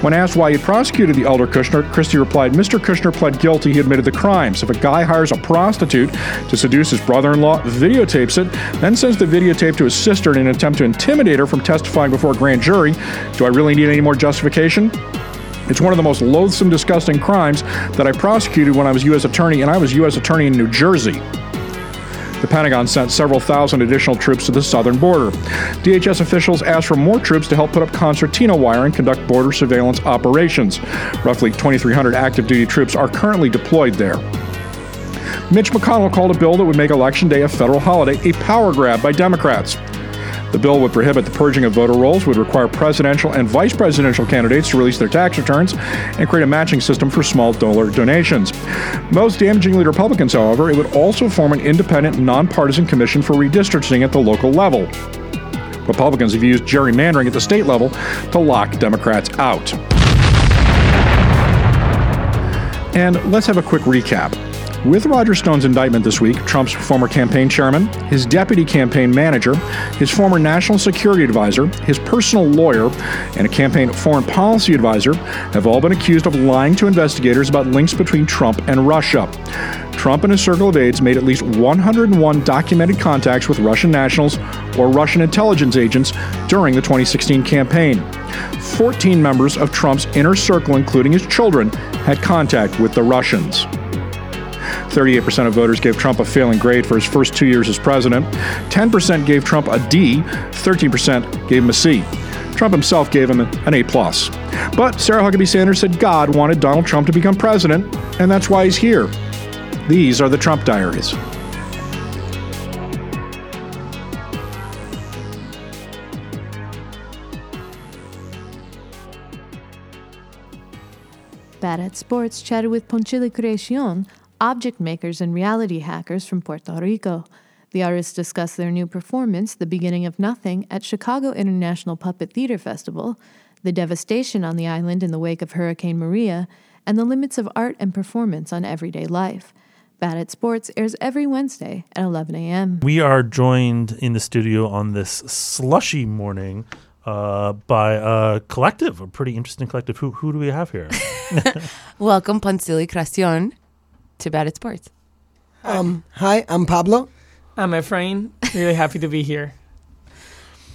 When asked why he prosecuted the elder Kushner, Christie replied, Mr. Kushner pled guilty. He admitted the crimes. If a guy hires a prostitute to seduce his brother in law, videotapes it, then sends the videotape to his sister in an attempt to intimidate her from testifying before a grand jury, do I really need any more justification? It's one of the most loathsome, disgusting crimes that I prosecuted when I was U.S. Attorney, and I was U.S. Attorney in New Jersey. The Pentagon sent several thousand additional troops to the southern border. DHS officials asked for more troops to help put up concertina wire and conduct border surveillance operations. Roughly 2,300 active duty troops are currently deployed there. Mitch McConnell called a bill that would make Election Day a federal holiday a power grab by Democrats. The bill would prohibit the purging of voter rolls, would require presidential and vice presidential candidates to release their tax returns, and create a matching system for small dollar donations. Most damagingly to Republicans, however, it would also form an independent, nonpartisan commission for redistricting at the local level. Republicans have used gerrymandering at the state level to lock Democrats out. And let's have a quick recap. With Roger Stone's indictment this week, Trump's former campaign chairman, his deputy campaign manager, his former national security advisor, his personal lawyer, and a campaign foreign policy advisor have all been accused of lying to investigators about links between Trump and Russia. Trump and his circle of aides made at least 101 documented contacts with Russian nationals or Russian intelligence agents during the 2016 campaign. 14 members of Trump's inner circle, including his children, had contact with the Russians. 38% of voters gave Trump a failing grade for his first two years as president. 10% gave Trump a D. 13% gave him a C. Trump himself gave him an A. plus. But Sarah Huckabee Sanders said God wanted Donald Trump to become president, and that's why he's here. These are the Trump Diaries. Bad at Sports chatted with Poncili Creacion, object makers and reality hackers from Puerto Rico. The artists discussed their new performance, The Beginning of Nothing, at Chicago International Puppet Theater Festival, the devastation on the island in the wake of Hurricane Maria, and the limits of art and performance on everyday life. Bad at Sports airs every Wednesday at 11 a.m. We are joined in the studio on this slushy morning uh, by a collective, a pretty interesting collective. Who who do we have here? Welcome, Poncili Creacion, to Bad at Sports. Um, hi, I'm Pablo. I'm Efrain. Really happy to be here.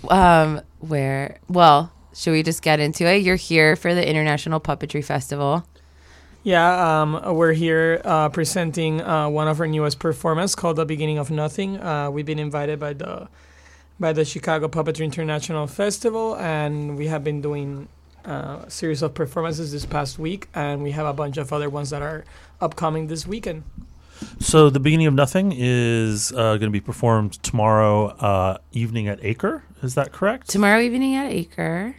Um, where? Well, should we just get into it? You're here for the International Puppetry Festival. Yeah, um, we're here uh, presenting uh, one of our newest performances called "The Beginning of Nothing." Uh, we've been invited by the by the Chicago Puppetry International Festival, and we have been doing uh, a series of performances this past week, and we have a bunch of other ones that are upcoming this weekend. So the beginning of nothing is uh, going to be performed tomorrow uh, evening at Acre. Is that correct? Tomorrow evening at Acre,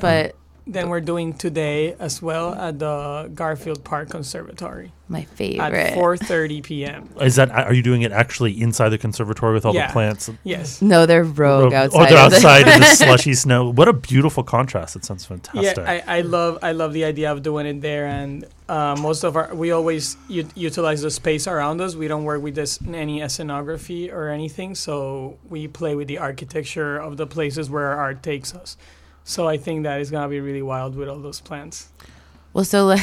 but Then we're doing today as well at the Garfield Park Conservatory. My favorite. At 4:30 p.m. Is that are you doing it actually inside the conservatory with all Yeah. the plants? Yes. No, they're rogue Oh, outside they're outside in the slushy snow. What a beautiful contrast! It sounds fantastic. Yeah, I, I love I love the idea of doing it there, and uh, most of our we always u- utilize the space around us. We don't work with this any scenography or anything, so we play with the architecture of the places where our art takes us. So I think that is gonna be really wild with all those plants. well, so let,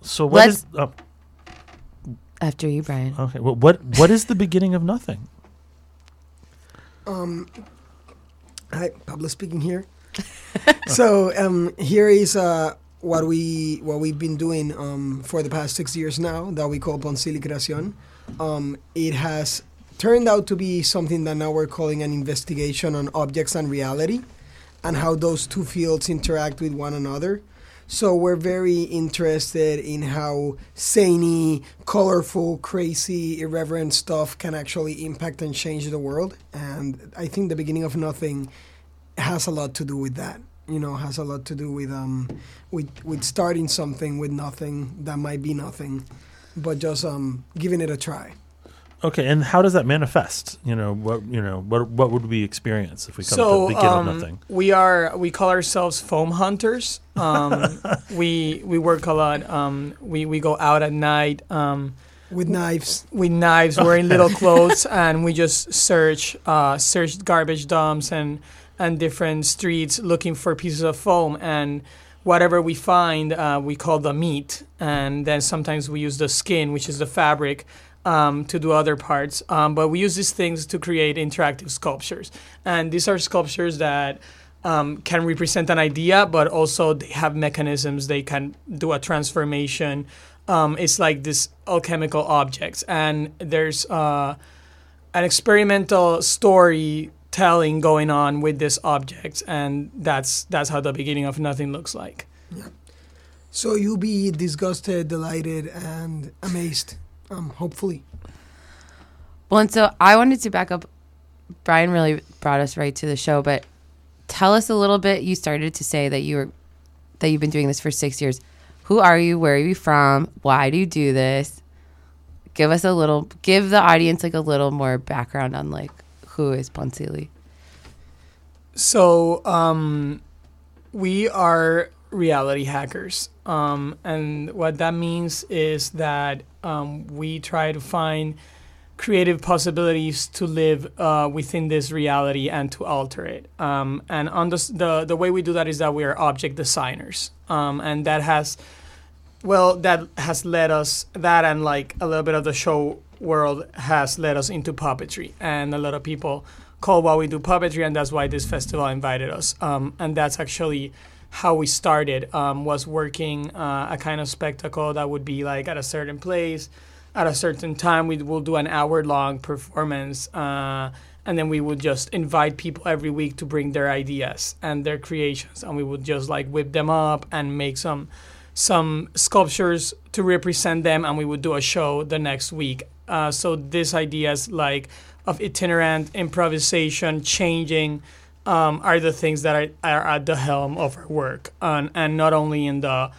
so what let's is? Oh, after you, Brian. okay. Well, what what is the beginning of nothing? Um, hi, Pablo speaking here. so um, here is uh, what we what we've been doing um, for the past six years now that we call Poncili Creacion. Um, it has turned out to be something that now we're calling an investigation on objects and reality, and how those two fields interact with one another. So we're very interested in how zany, colorful, crazy, irreverent stuff can actually impact and change the world. And I think the beginning of nothing has a lot to do with that. You know, has a lot to do with um, with with starting something with nothing that might be nothing, but just um, giving it a try. Okay, and how does that manifest? You know what? You know what? What would we experience if we come to So the beginning um, of nothing? we are we call ourselves foam hunters. Um, we we work a lot. Um, we we go out at night. Um, With knives. with knives, wearing little clothes, and we just search uh, search garbage dumps and and different streets looking for pieces of foam and whatever we find uh, we call the meat and then sometimes we use the skin which is the fabric um, to do other parts um, but we use these things to create interactive sculptures. And these are sculptures that um, can represent an idea but also they have mechanisms. They can do a transformation. Um, it's like this alchemical objects. And there's uh, an experimental storytelling going on with these objects and that's that's how the beginning of nothing looks like. Yeah. So you'll be disgusted, delighted, and amazed. Um, hopefully. Well, and so I wanted to back up. Brian really brought us right to the show, but tell us a little bit. You started to say that you were that you've been doing this for six years. Who are you? Where are you from? Why do you do this? Give us a little. Give the audience like a little more background on like who is Poncili. So um, we are reality hackers, um, and what that means is that um, we try to find creative possibilities to live uh, within this reality and to alter it. Um, and on the, the the way we do that is that we are object designers, um, and that has well that has led us that and like a little bit of the show world has led us into puppetry. And a lot of people call what we do puppetry and that's why this festival invited us. Um, and that's actually how we started um, was working uh, a kind of spectacle that would be like at a certain place at a certain time we will do an hour long performance uh, and then we would just invite people every week to bring their ideas and their creations and we would just like whip them up and make some some sculptures to represent them and we would do a show the next week. Uh, so these ideas like of itinerant improvisation changing um, are the things that are, are at the helm of our work. And, and not only in the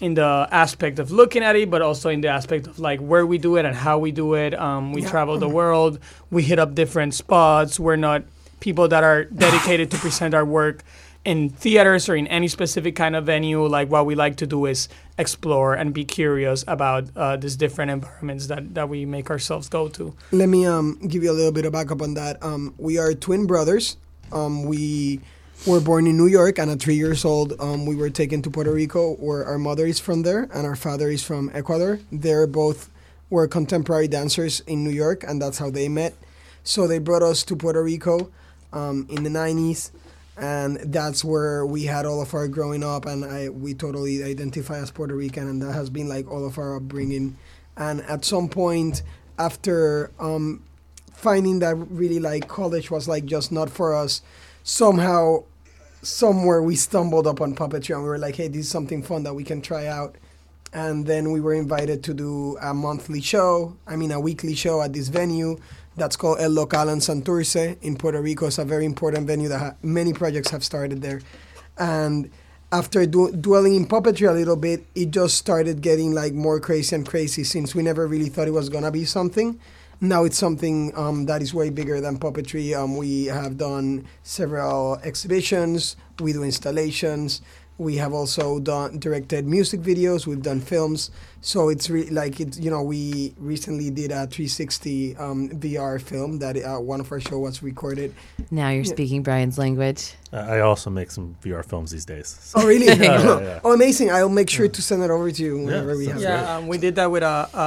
in the aspect of looking at it but also in the aspect of like where we do it and how we do it. Um, we Yeah. travel the world. We hit up different spots. We're not people that are dedicated to present our work in theaters or in any specific kind of venue. Like what we like to do is explore and be curious about uh, these different environments that, that we make ourselves go to. Let me um, give you a little bit of backup on that. Um, we are twin brothers. Um, we were born in New York, and at three years old, um, we were taken to Puerto Rico, where our mother is from there, and our father is from Ecuador. They're both were contemporary dancers in New York, and that's how they met. So they brought us to Puerto Rico um, in the '90s, and that's where we had all of our growing up, and I we totally identify as Puerto Rican, and that has been like all of our upbringing. And at some point, after um, finding that really like college was like just not for us, somehow, somewhere we stumbled upon puppetry, and we were like, hey, this is something fun that we can try out. And then we were invited to do a monthly show, I mean, a weekly show at this venue that's called El Local en Santurce in Puerto Rico. It's a very important venue that ha- many projects have started there. And after du- dwelling in puppetry a little bit, it just started getting like more crazy and crazy since we never really thought it was gonna be something. Now it's something um, that is way bigger than puppetry. Um, we have done several exhibitions. We do installations. We have also done directed music videos. We've done films. So it's re- like it's you know we recently did a 360 um, VR film that uh, one of our show was recorded. Now you're Yeah. speaking Brian's language. I I also make some VR films these days. Oh really? yeah, yeah, yeah. Oh amazing! I'll make sure to send it over to you whenever we have. it. Yeah, um, we did that with a, a,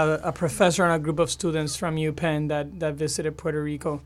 a, a professor and a group of students from UPenn that, that visited Puerto Rico.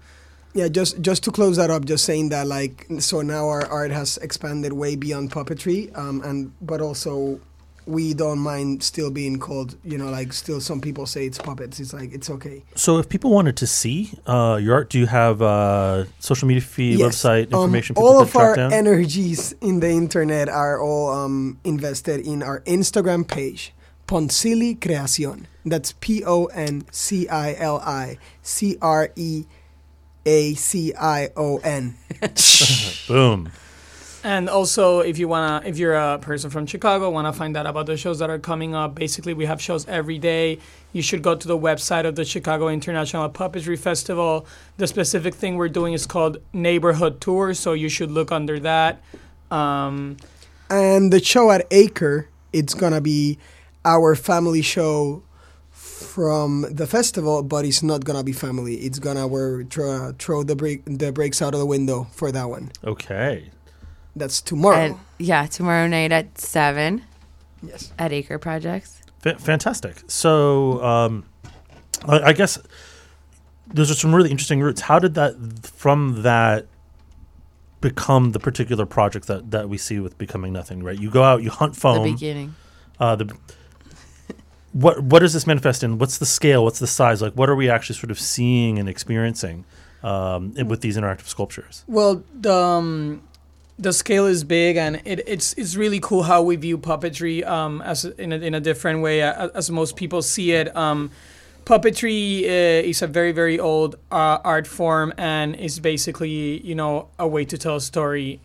Yeah, just just to close that up, just saying that like so now our art has expanded way beyond puppetry, um, and but also we don't mind still being called, you know, like still some people say it's puppets. It's like it's okay. So, if people wanted to see uh, your art, do you have uh, social media feed, Yes. website Um, information? people all of our down? energies in the internet are all um, invested in our Instagram page, Poncili Creacion. That's P O N C I L I C R E A C I O N. Boom. And also, if you wanna, if you're a person from Chicago, wanna find out about the shows that are coming up. Basically, we have shows every day. You should go to the website of the Chicago International Puppetry Festival. The specific thing we're doing is called Neighborhood Tour, so you should look under that. Um, And the show at Acre, it's gonna be our family show from the festival, but it's not gonna be family. It's gonna we're throw, throw the break the breaks out of the window for that one. Okay. That's tomorrow. And, yeah, tomorrow night at seven. Yes. At Acre Projects. Fa- fantastic. So, um, I, I guess those are some really interesting roots. How did that from that become the particular project that that we see with becoming nothing? Right, you go out, you hunt foam. The beginning. Uh, the what what does this manifest in? What's the scale? What's the size? Like, what are we actually sort of seeing and experiencing um, with these interactive sculptures? Well, the um, the scale is big, and it, it's it's really cool how we view puppetry um, as in a, in a different way uh, as most people see it. Um, puppetry uh, is a very very old uh, art form, and is basically you know a way to tell a story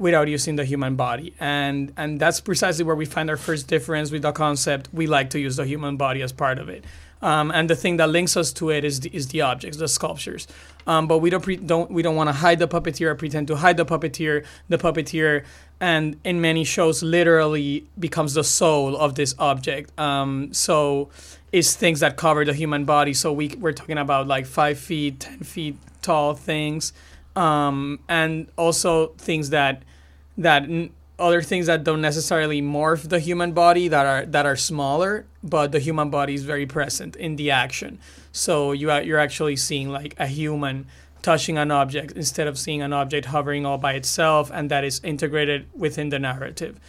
without using the human body. And and that's precisely where we find our first difference with the concept we like to use the human body as part of it. Um, and the thing that links us to it is the, is the objects the sculptures. Um, but we don't pre- don't we don't want to hide the puppeteer or pretend to hide the puppeteer. The puppeteer and in many shows literally becomes the soul of this object. Um, so it's things that cover the human body. So we, we're talking about like five feet ten feet tall things. Um, and also things that that n- other things that don't necessarily morph the human body that are that are smaller, but the human body is very present in the action. So you are, you're actually seeing like a human touching an object instead of seeing an object hovering all by itself, and that is integrated within the narrative.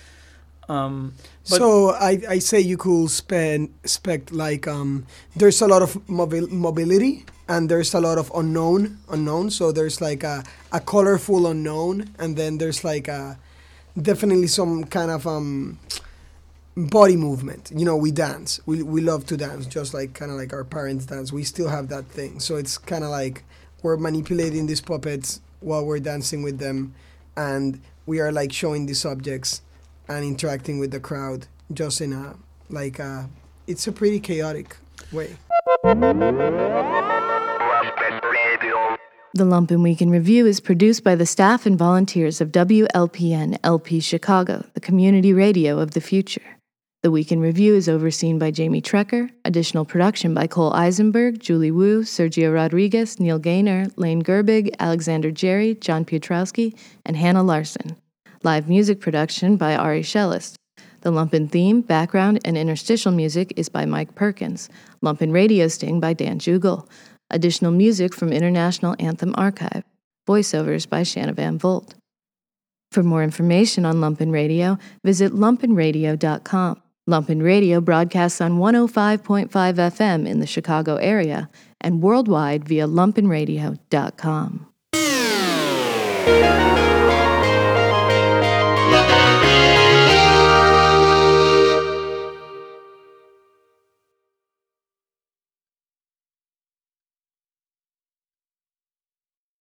Um, so I, I say you could spend expect like um there's a lot of mobil- mobility and there's a lot of unknown unknown. So there's like a, a colorful unknown and then there's like a definitely some kind of um body movement. You know we dance. We, we love to dance just like kind of like our parents dance. We still have that thing. So it's kind of like we're manipulating these puppets while we're dancing with them and we are like showing these objects and interacting with the crowd just in a like a it's a pretty chaotic way The Lumpen Week in Review is produced by the staff and volunteers of WLPN LP Chicago, the community radio of the future. The Week in Review is overseen by Jamie Trecker, additional production by Cole Eisenberg, Julie Wu, Sergio Rodriguez, Neil Gaynor, Lane Gerbig, Alexander Jerry, John Piotrowski, and Hannah Larson. Live music production by Ari Shellist. The Lumpen theme, background, and interstitial music is by Mike Perkins. Lumpen Radio Sting by Dan Jugel. Additional music from International Anthem Archive. Voiceovers by Shanna Van Volt. For more information on Lumpen Radio, visit lumpenradio.com. Lumpen Radio broadcasts on 105.5 FM in the Chicago area and worldwide via lumpenradio.com.